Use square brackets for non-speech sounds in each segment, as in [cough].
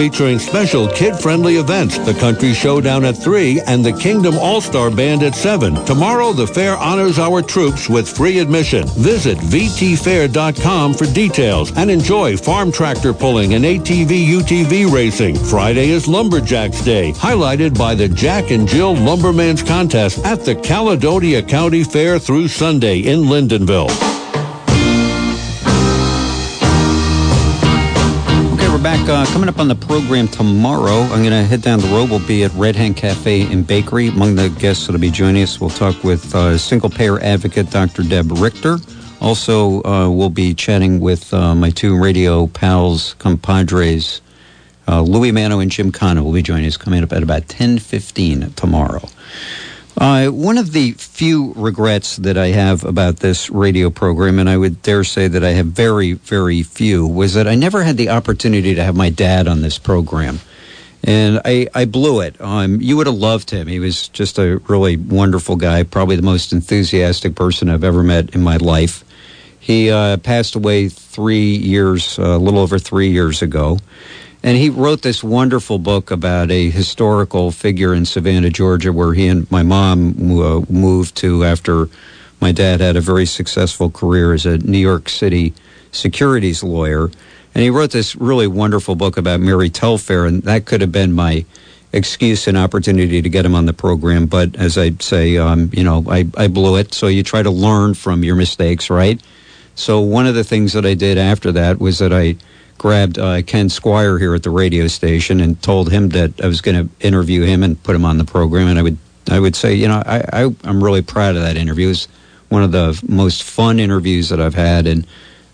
featuring special kid-friendly events, the Country Showdown at 3 and the Kingdom All-Star Band at 7. Tomorrow, the fair honors our troops with free admission. Visit vtfair.com for details and enjoy farm tractor pulling and ATV UTV racing. Friday is Lumberjacks Day, highlighted by the Jack and Jill Lumberman's Contest at the Caledonia County Fair through Sunday in Lyndonville. back uh, coming up on the program tomorrow. I'm going to head down the road. We'll be at Red Hen Cafe and Bakery. Among the guests that'll be joining us, we'll talk with uh, single payer advocate Dr. Deb Richter. Also, uh, we'll be chatting with uh, my two radio pals, compadres, uh, Louis Mano and Jim Cano will be joining us coming up at about 10.15 tomorrow. Uh, one of the few regrets that I have about this radio program, and I would dare say that I have very, very few, was that I never had the opportunity to have my dad on this program. And I, I blew it. Um, you would have loved him. He was just a really wonderful guy, probably the most enthusiastic person I've ever met in my life. He uh, passed away three years, uh, a little over three years ago. And he wrote this wonderful book about a historical figure in Savannah, Georgia, where he and my mom uh, moved to after my dad had a very successful career as a New York City securities lawyer. And he wrote this really wonderful book about Mary Telfair, and that could have been my excuse and opportunity to get him on the program. But as I say, um, you know, I, I blew it. So you try to learn from your mistakes, right? So one of the things that I did after that was that I grabbed uh, Ken Squire here at the radio station and told him that I was going to interview him and put him on the program. And I would I would say, you know, I, I am really proud of that interview. It was one of the most fun interviews that I've had, and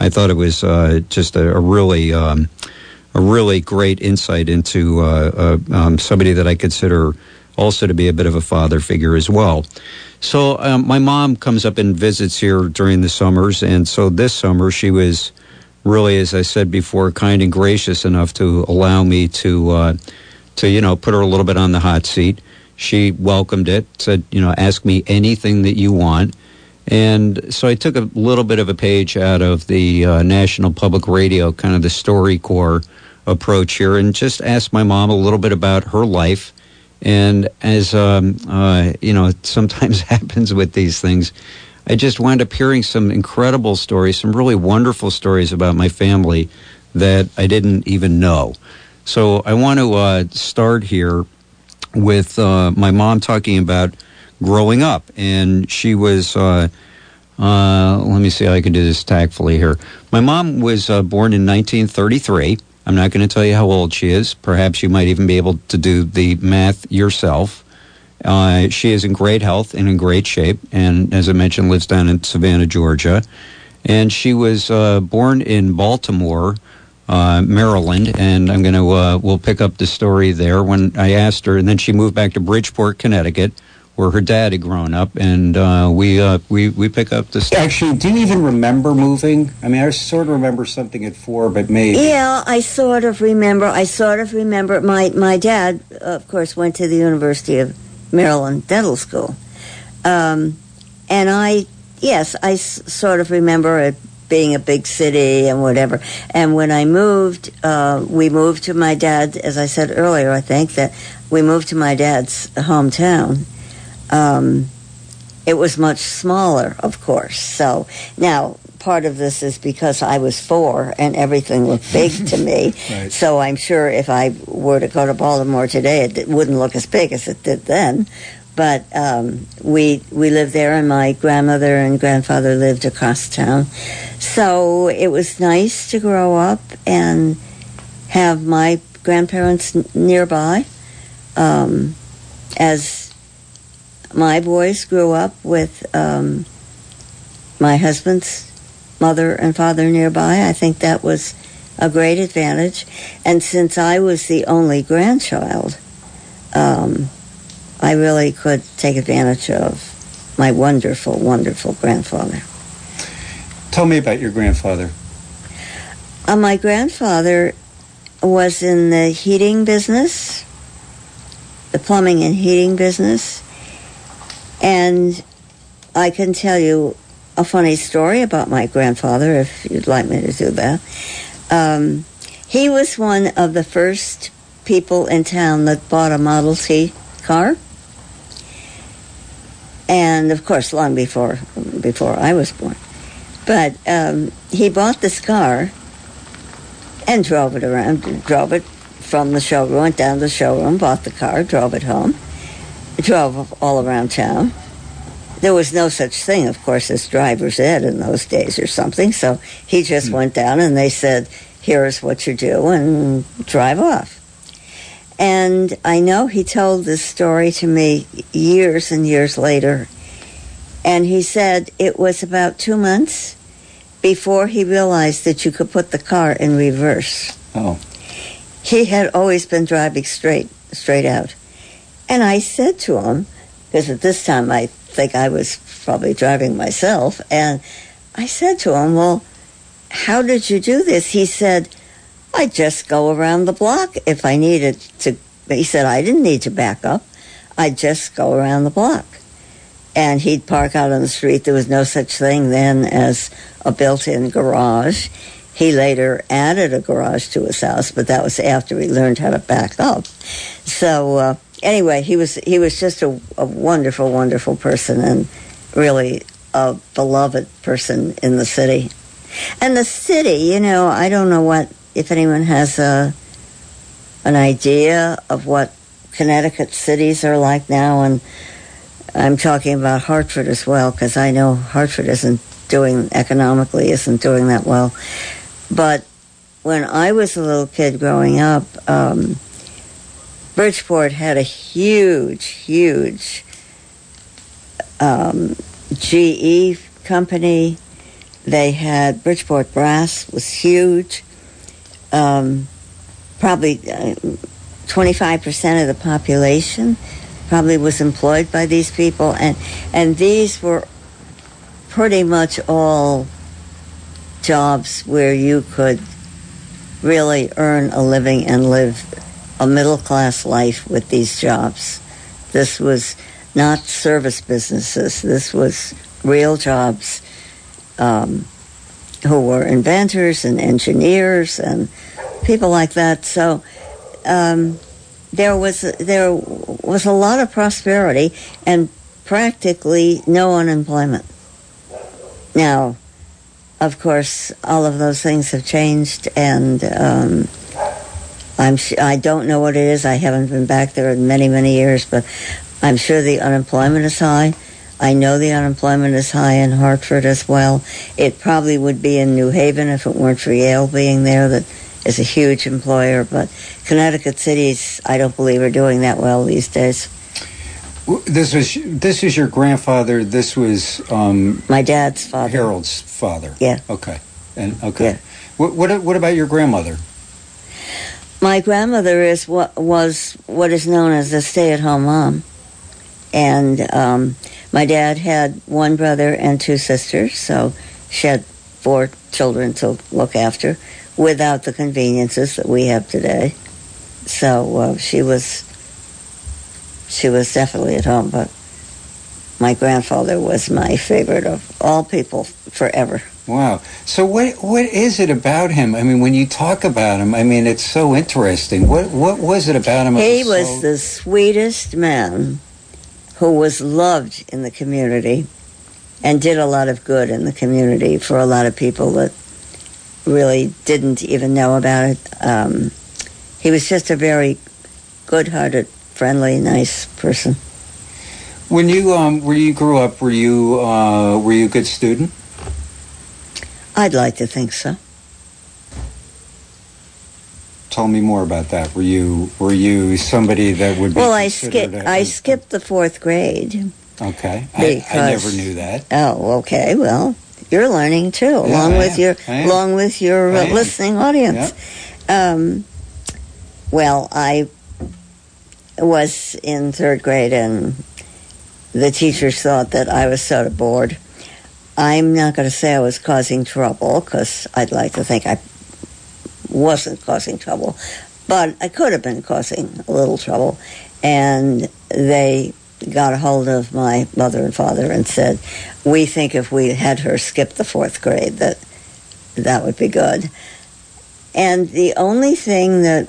I thought it was uh, just a, a really um, a really great insight into uh, uh, um, somebody that I consider also to be a bit of a father figure as well. So um, my mom comes up and visits here during the summers, and so this summer she was really, as I said before, kind and gracious enough to allow me to, uh, to you know, put her a little bit on the hot seat. She welcomed it, said, you know, ask me anything that you want. And so I took a little bit of a page out of the uh, National Public Radio, kind of the StoryCorps approach here, and just asked my mom a little bit about her life. And as um, uh, you know, it sometimes [laughs] happens with these things, I just wound up hearing some incredible stories, some really wonderful stories about my family that I didn't even know. So I want to uh, start here with uh, my mom talking about growing up, and she was. Uh, uh let me see how I can do this tactfully here. My mom was uh, born in 1933. I'm not going to tell you how old she is. Perhaps you might even be able to do the math yourself. Uh, she is in great health and in great shape, and as I mentioned, lives down in Savannah, Georgia. And she was uh, born in Baltimore, uh, Maryland, and I'm going to uh, we'll pick up the story there. When I asked her, and then she moved back to Bridgeport, Connecticut, where her dad had grown up, and uh, we uh, we we pick up the. Story. Actually, do you even remember moving? I mean, I sort of remember something at four, but maybe. Yeah, I sort of remember. I sort of remember. My my dad, of course, went to the University of Maryland Dental School. Um, and I, yes, I s- sort of remember it being a big city and whatever. And when I moved, uh, we moved to my dad, as I said earlier, I think that we moved to my dad's hometown. Um, it was much smaller, of course. So now part of this is because I was four and everything looked big to [laughs] me. right. So I'm sure if I were to go to Baltimore today, it wouldn't look as big as it did then. But um, we we lived there, and my grandmother and grandfather lived across town. So it was nice to grow up and have my grandparents n- nearby. Um, as my boys grew up with um, my husband's mother and father nearby. I think that was a great advantage. And since I was the only grandchild, um, I really could take advantage of my wonderful, wonderful grandfather. Tell me about your grandfather. Uh, my grandfather was in the heating business, the plumbing and heating business. And I can tell you a funny story about my grandfather, if you'd like me to do that. Um, He was one of the first people in town that bought a Model T car. And of course, long before before I was born. But um, he bought this car and drove it around, drove it from the showroom, went down to the showroom, bought the car, drove it home, drove all around town. There was no such thing, of course, as driver's ed in those days or something. So he just hmm. went down and they said, here's what you do and drive off. And I know he told this story to me years and years later. And he said it was about two months before he realized that you could put the car in reverse. Oh. He had always been driving straight, straight out. And I said to him, because at this time I think I was probably driving myself, and I said to him, Well, how did you do this? He said, I just go around the block if I needed to. He said, I didn't need to back up. I'd just go around the block. And he'd park out on the street. There was no such thing then as a built in garage. He later added a garage to his house, but that was after he learned how to back up. So, uh, anyway, he was he was just a, a wonderful, wonderful person and really a beloved person in the city. And the city, you know, I don't know what if anyone has a an idea of what Connecticut cities are like now, and I'm talking about Hartford as well because I know Hartford isn't doing economically isn't doing that well. But when I was a little kid growing up, um, Bridgeport had a huge, huge um, GE company. They had Bridgeport Brass was huge. Um, probably uh, 25% of the population probably was employed by these people and and these were pretty much all jobs where you could really earn a living and live a middle class life with these jobs. This was not service businesses. This was real jobs um, who were inventors and engineers and people like that. So um, there was there was a lot of prosperity and practically no unemployment. Now, of course, all of those things have changed, and um, I'm sh- I don't know what it is. I haven't been back there in many many years, but I'm sure the unemployment is high. I know the unemployment is high in Hartford as well. It probably would be in New Haven if it weren't for Yale being there. That is a huge employer, but Connecticut cities, I don't believe, are doing that well these days. This was this is your grandfather. This was um, My dad's father. Harold's father. Yeah. Okay. And okay. Yeah. What, what what about your grandmother? My grandmother is what was what is known as a stay-at-home mom, and um, my dad had one brother and two sisters, so she had four children to look after, without the conveniences that we have today. So uh, she was she was definitely at home, but my grandfather was my favorite of all people forever. Wow. So what what is it about him? I mean, when you talk about him, I mean, it's so interesting. What what was it about him? He was so- the sweetest man who was loved in the community and did a lot of good in the community for a lot of people that really didn't even know about it. Um, he was just a very good-hearted, friendly, nice person. When you um where you grew up, were you uh, were you a good student? I'd like to think so. Tell me more about that. Were you were you somebody that would be Well, I skipped. a- I skipped the fourth grade. Okay, I, I never knew that. Oh, okay. Well, you're learning too, Yeah, along with your along with your I uh, am. listening audience. Um, well, I was in third grade, and the teachers thought that I was sort of bored. I'm not going to say I was causing trouble because I'd like to think I wasn't causing trouble, but I could have been causing a little trouble. And they got a hold of my mother and father and said, "We think if we had her skip the fourth grade, that that would be good." And the only thing that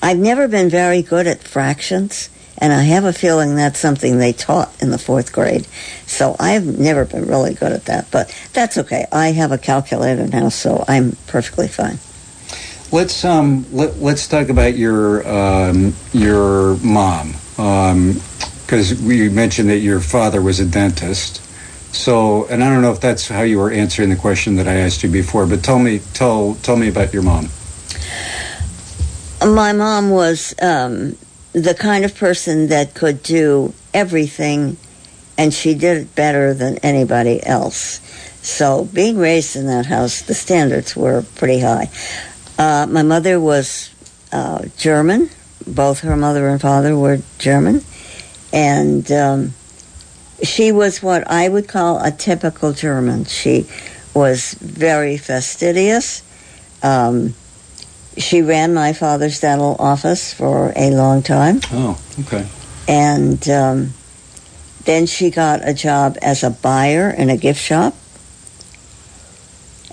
I've never been very good at fractions, and I have a feeling that's something they taught in the fourth grade. So I've never been really good at that, but that's okay. I have a calculator now, so I'm perfectly fine. Let's um let, let's talk about your um, your mom because um, we mentioned that your father was a dentist. So, and I don't know if that's how you were answering the question that I asked you before, but tell me tell tell me about your mom. My mom was um, the kind of person that could do everything, and she did it better than anybody else. So, being raised in that house, the standards were pretty high. Uh, my mother was uh, German. Both her mother and father were German. And um, she was what I would call a typical German. She was very fastidious. Um, she ran my father's dental office for a long time. Oh, okay. And um, then she got a job as a buyer in a gift shop.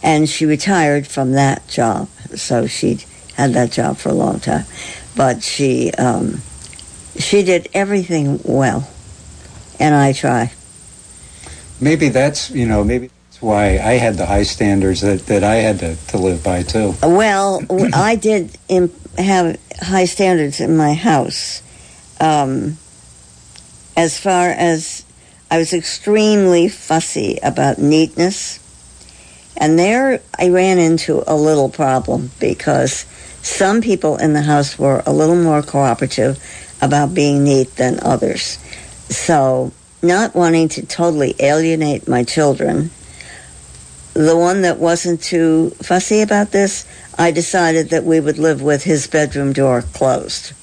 And she retired from that job so she had that job for a long time. But she um, she did everything well, and I try. Maybe that's you know maybe that's why I had the high standards that, that I had to, to live by too. Well, I did have high standards in my house. Um, as far as I was extremely fussy about neatness and there I ran into a little problem because some people in the house were a little more cooperative about being neat than others. So, not wanting to totally alienate my children, the one that wasn't too fussy about this, I decided that we would live with his bedroom door closed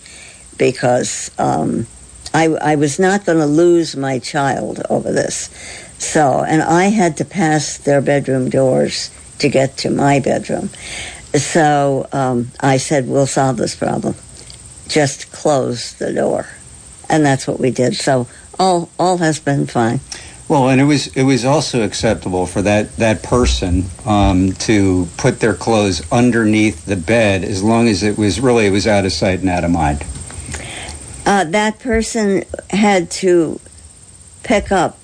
because um, I, I was not going to lose my child over this. So, and I had to pass their bedroom doors to get to my bedroom. So um, I said, we'll solve this problem. Just close the door. And that's what we did. So all, all has been fine. Well, and it was it was also acceptable for that that person um, to put their clothes underneath the bed as long as it was really it was out of sight and out of mind. Uh, that person had to pick up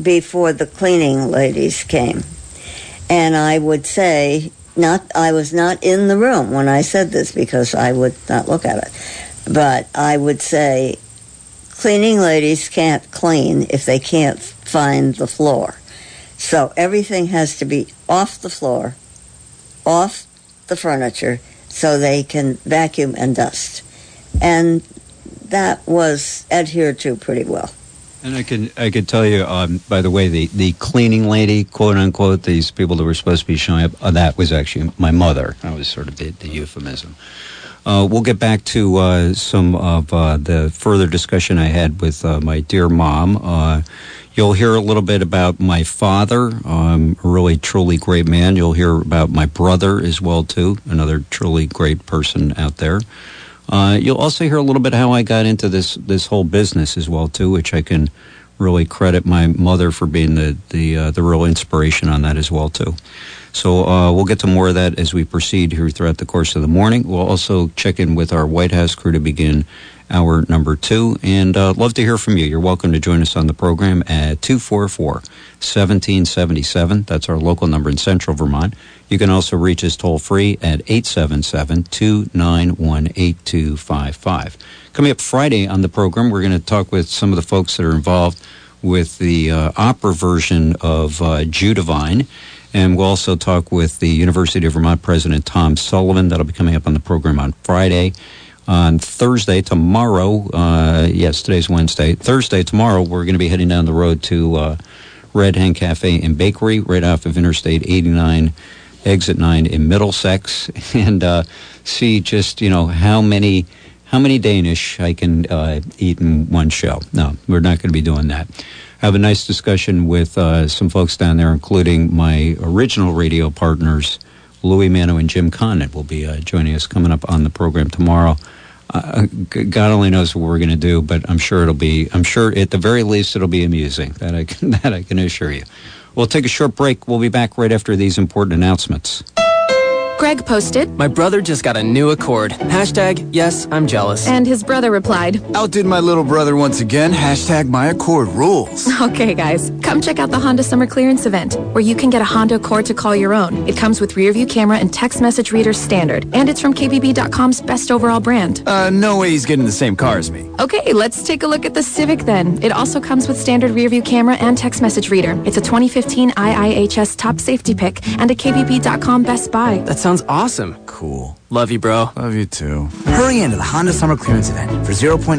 before the cleaning ladies came. And I would say, not, I was not in the room when I said this because I would not look at it. But I would say, cleaning ladies can't clean if they can't find the floor. So everything has to be off the floor, off the furniture, so they can vacuum and dust. And that was adhered to pretty well. And I can I could tell you, um, by the way, the, the cleaning lady, quote unquote, these people that were supposed to be showing up, uh, that was actually my mother. That was sort of the, the euphemism. Uh, we'll get back to uh, some of uh, the further discussion I had with uh, my dear mom. You'll hear a little bit about my father, um, a really truly great man. You'll hear about my brother as well too, another truly great person out there. Uh, you'll also hear a little bit how I got into this this whole business as well too, which I can really credit my mother for being the the uh, the real inspiration on that as well too. So uh, we'll get to more of that as we proceed here throughout the course of the morning. We'll also check in with our White House crew to begin hour number two. And uh, love to hear from you. You're welcome to join us on the program at 244 1777. That's our local number in central Vermont. You can also reach us toll free at 877 291 8255. Coming up Friday on the program, we're going to talk with some of the folks that are involved with the uh, opera version of uh, Judevine. And we'll also talk with the University of Vermont President Tom Sullivan. That'll be coming up on the program on Friday on Thursday, tomorrow. Uh, yes, today's Wednesday. Thursday, tomorrow, we're going to be heading down the road to uh, Red Hen Cafe and Bakery right off of Interstate 89, exit 9 in Middlesex, [laughs] and uh, see just, you know, how many. How many Danish I can uh, eat in one show? No, we're not going to be doing that have a nice discussion with uh, some folks down there, including my original radio partners, Louis Mano and Jim Condon, will be uh, joining us coming up on the program tomorrow. Uh, God only knows what we're going to do, but I'm sure it'll be. I'm sure at the very least it'll be amusing. That I can, [laughs] that I can assure you. We'll take a short break. We'll be back right after these important announcements. Greg posted. My brother just got a new Accord. Hashtag, yes, I'm jealous. And his brother replied. Outdid my little brother once again. Hashtag my Accord rules. [laughs] Okay, guys. Come check out the Honda Summer Clearance event, where you can get a Honda Accord to call your own. It comes with rear view camera and text message reader standard. And it's from KBB.com's best overall brand. Uh, no way he's getting the same car as me. Okay, let's take a look at the Civic then. It also comes with standard rear view camera and text message reader. It's a 2015 IIHS top safety pick and a KBB.com best buy. That sounds awesome. Cool. Love you, bro. Love you too. Hurry into the Honda Summer Clearance event for 0.9%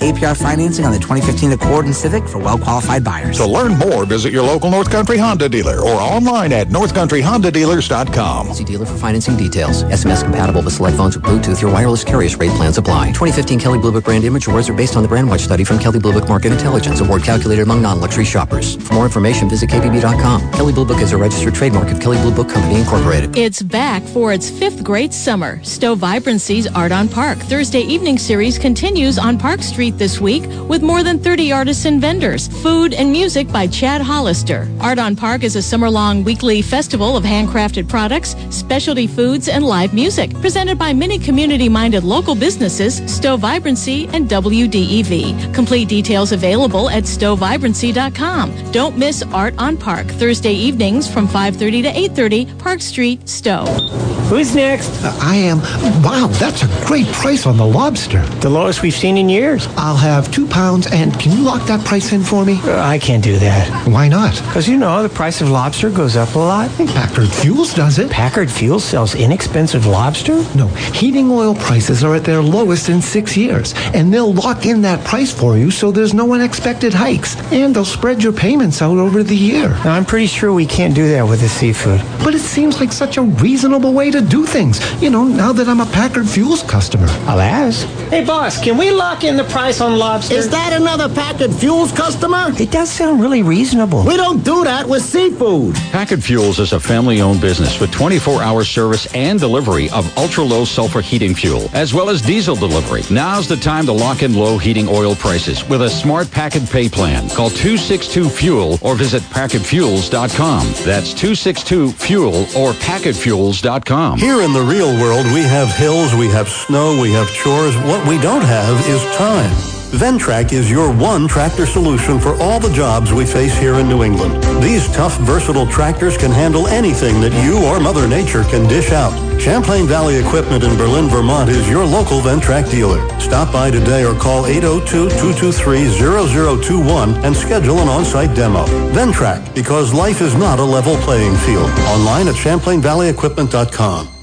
APR financing on the 2015 Accord and Civic for well-qualified buyers. To learn more, visit your local North Country Honda dealer or online at northcountryhondadealers.com. See dealer for financing details. SMS compatible with select phones with Bluetooth Your wireless carriers rate plans apply. 2015 Kelley Blue Book brand image awards are based on the Brand Watch study from Kelley Blue Book Market Intelligence, award calculated among non-luxury shoppers. For more information, visit kbb.com. Kelley Blue Book is a registered trademark of Kelley Blue Book Company Incorporated. It's back for its fifth great summer. Stowe Vibrancy's Art on Park Thursday evening series continues on Park Street this week with more than 30 artists and vendors. Food and music by Chad Hollister. Art on Park is a summer-long weekly festival of handcrafted products, specialty foods, and live music presented by many community-minded local businesses, Stowe Vibrancy and WDEV. Complete details available at stowevibrancy.com. Don't miss Art on Park Thursday evenings from 5:30 to 8:30 Park Street, Stowe. Who's next? Uh, I am. Wow, that's a great price on the lobster. The lowest we've seen in years. I'll have two pounds, and can you lock that price in for me? Uh, I can't do that. Why not? Because you know, the price of lobster goes up a lot. Packard Fuels does it. Packard Fuels sells inexpensive lobster? No, heating oil prices are at their lowest in six years, and they'll lock in that price for you so there's no unexpected hikes, and they'll spread your payments out over the year. Now, I'm pretty sure we can't do that with the seafood. But it seems like such a reasonable way to do things, you know, now that I'm a Packard Fuels customer. I'll ask. Hey, boss, can we lock in the price on lobster? Is that another Packard Fuels customer? It does sound really reasonable. We don't do that with seafood. Packard Fuels is a family-owned business with 24-hour service and delivery of ultra-low sulfur heating fuel, as well as diesel delivery. Now's the time to lock in low heating oil prices with a smart Packard pay plan. Call 262-FUEL or visit PackardFuels.com. That's 262-FUEL or PackardFuels.com. Here in the real world, we have hills, we have snow, we have chores. What we don't have is time. Ventrac is your one tractor solution for all the jobs we face here in New England. These tough, versatile tractors can handle anything that you or Mother Nature can dish out. Champlain Valley Equipment in Berlin, Vermont is your local Ventrac dealer. Stop by today or call 802-223-0021 and schedule an on-site demo. Ventrac, because life is not a level playing field. Online at ChamplainValleyEquipment.com.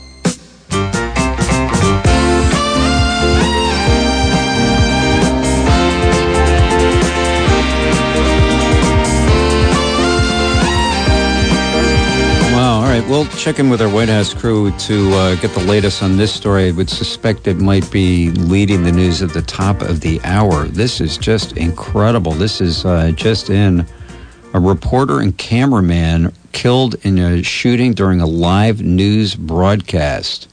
we'll check in with our White House crew to uh, get the latest on this story. I would suspect it might be leading the news at the top of the hour. This is just incredible. This is uh, just in a reporter and cameraman killed in a shooting during a live news broadcast.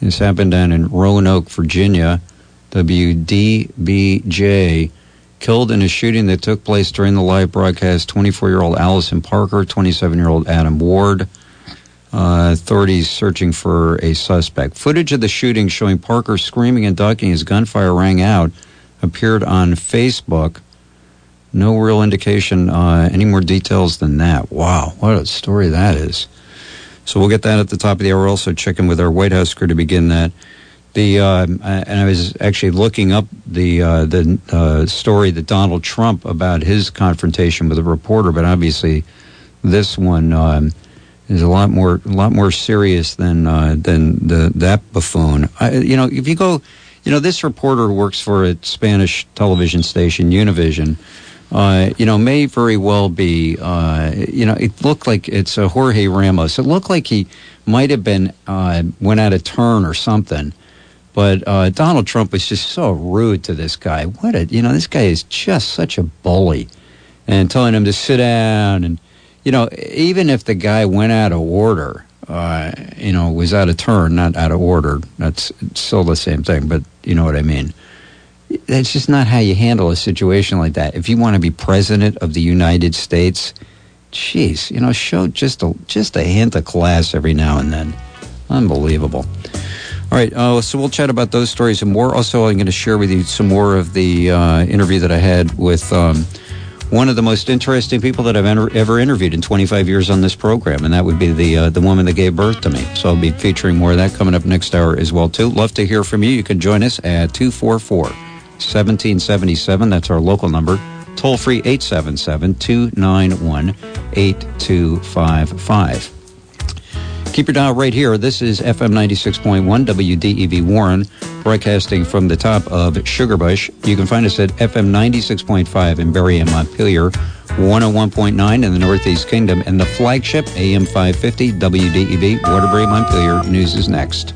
This happened down in Roanoke, Virginia. WDBJ killed in a shooting that took place during the live broadcast 24 year old Allison Parker, 27 year old Adam Ward. Uh, authorities searching for a suspect. Footage of the shooting showing Parker screaming and ducking as gunfire rang out appeared on Facebook. No real indication, uh, any more details than that. Wow, what a story that is. So we'll get that at the top of the hour. We're also checking with our White House crew to begin that. The uh, and I was actually looking up the uh, the uh, story that Donald Trump about his confrontation with a reporter, but obviously this one um, is a lot more a lot more serious than uh, than the that buffoon. I, you know, if you go, you know, this reporter works for a Spanish television station, Univision. Uh, you know, may very well be. Uh, you know, it looked like it's a Jorge Ramos. It looked like he might have been uh, went out of turn or something. But uh, Donald Trump was just so rude to this guy. What a you know, this guy is just such a bully, and telling him to sit down and you know, even if the guy went out of order, uh, you know, was out of turn, not out of order, that's still the same thing, but you know what I mean. That's just not how you handle a situation like that. If you want to be president of the United States, jeez, you know, show just a just a hint of class every now and then. Unbelievable. All right, uh, so we'll chat about those stories and more. Also, I'm going to share with you some more of the uh, interview that I had with um, one of the most interesting people that I've ever, ever interviewed in 25 years on this program, and that would be the uh, the woman that gave birth to me. So I'll be featuring more of that coming up next hour as well too. Love to hear from you. You can join us at 244 1777. That's our local number. Toll free 877 291 8255. Keep your dial right here. This is FM 96.1 WDEV Warren, broadcasting from the top of Sugarbush. You can find us at FM 96.5 in Barre and Montpelier, 101.9 in the Northeast Kingdom, and the flagship AM 550 WDEV Waterbury Montpelier. News is next.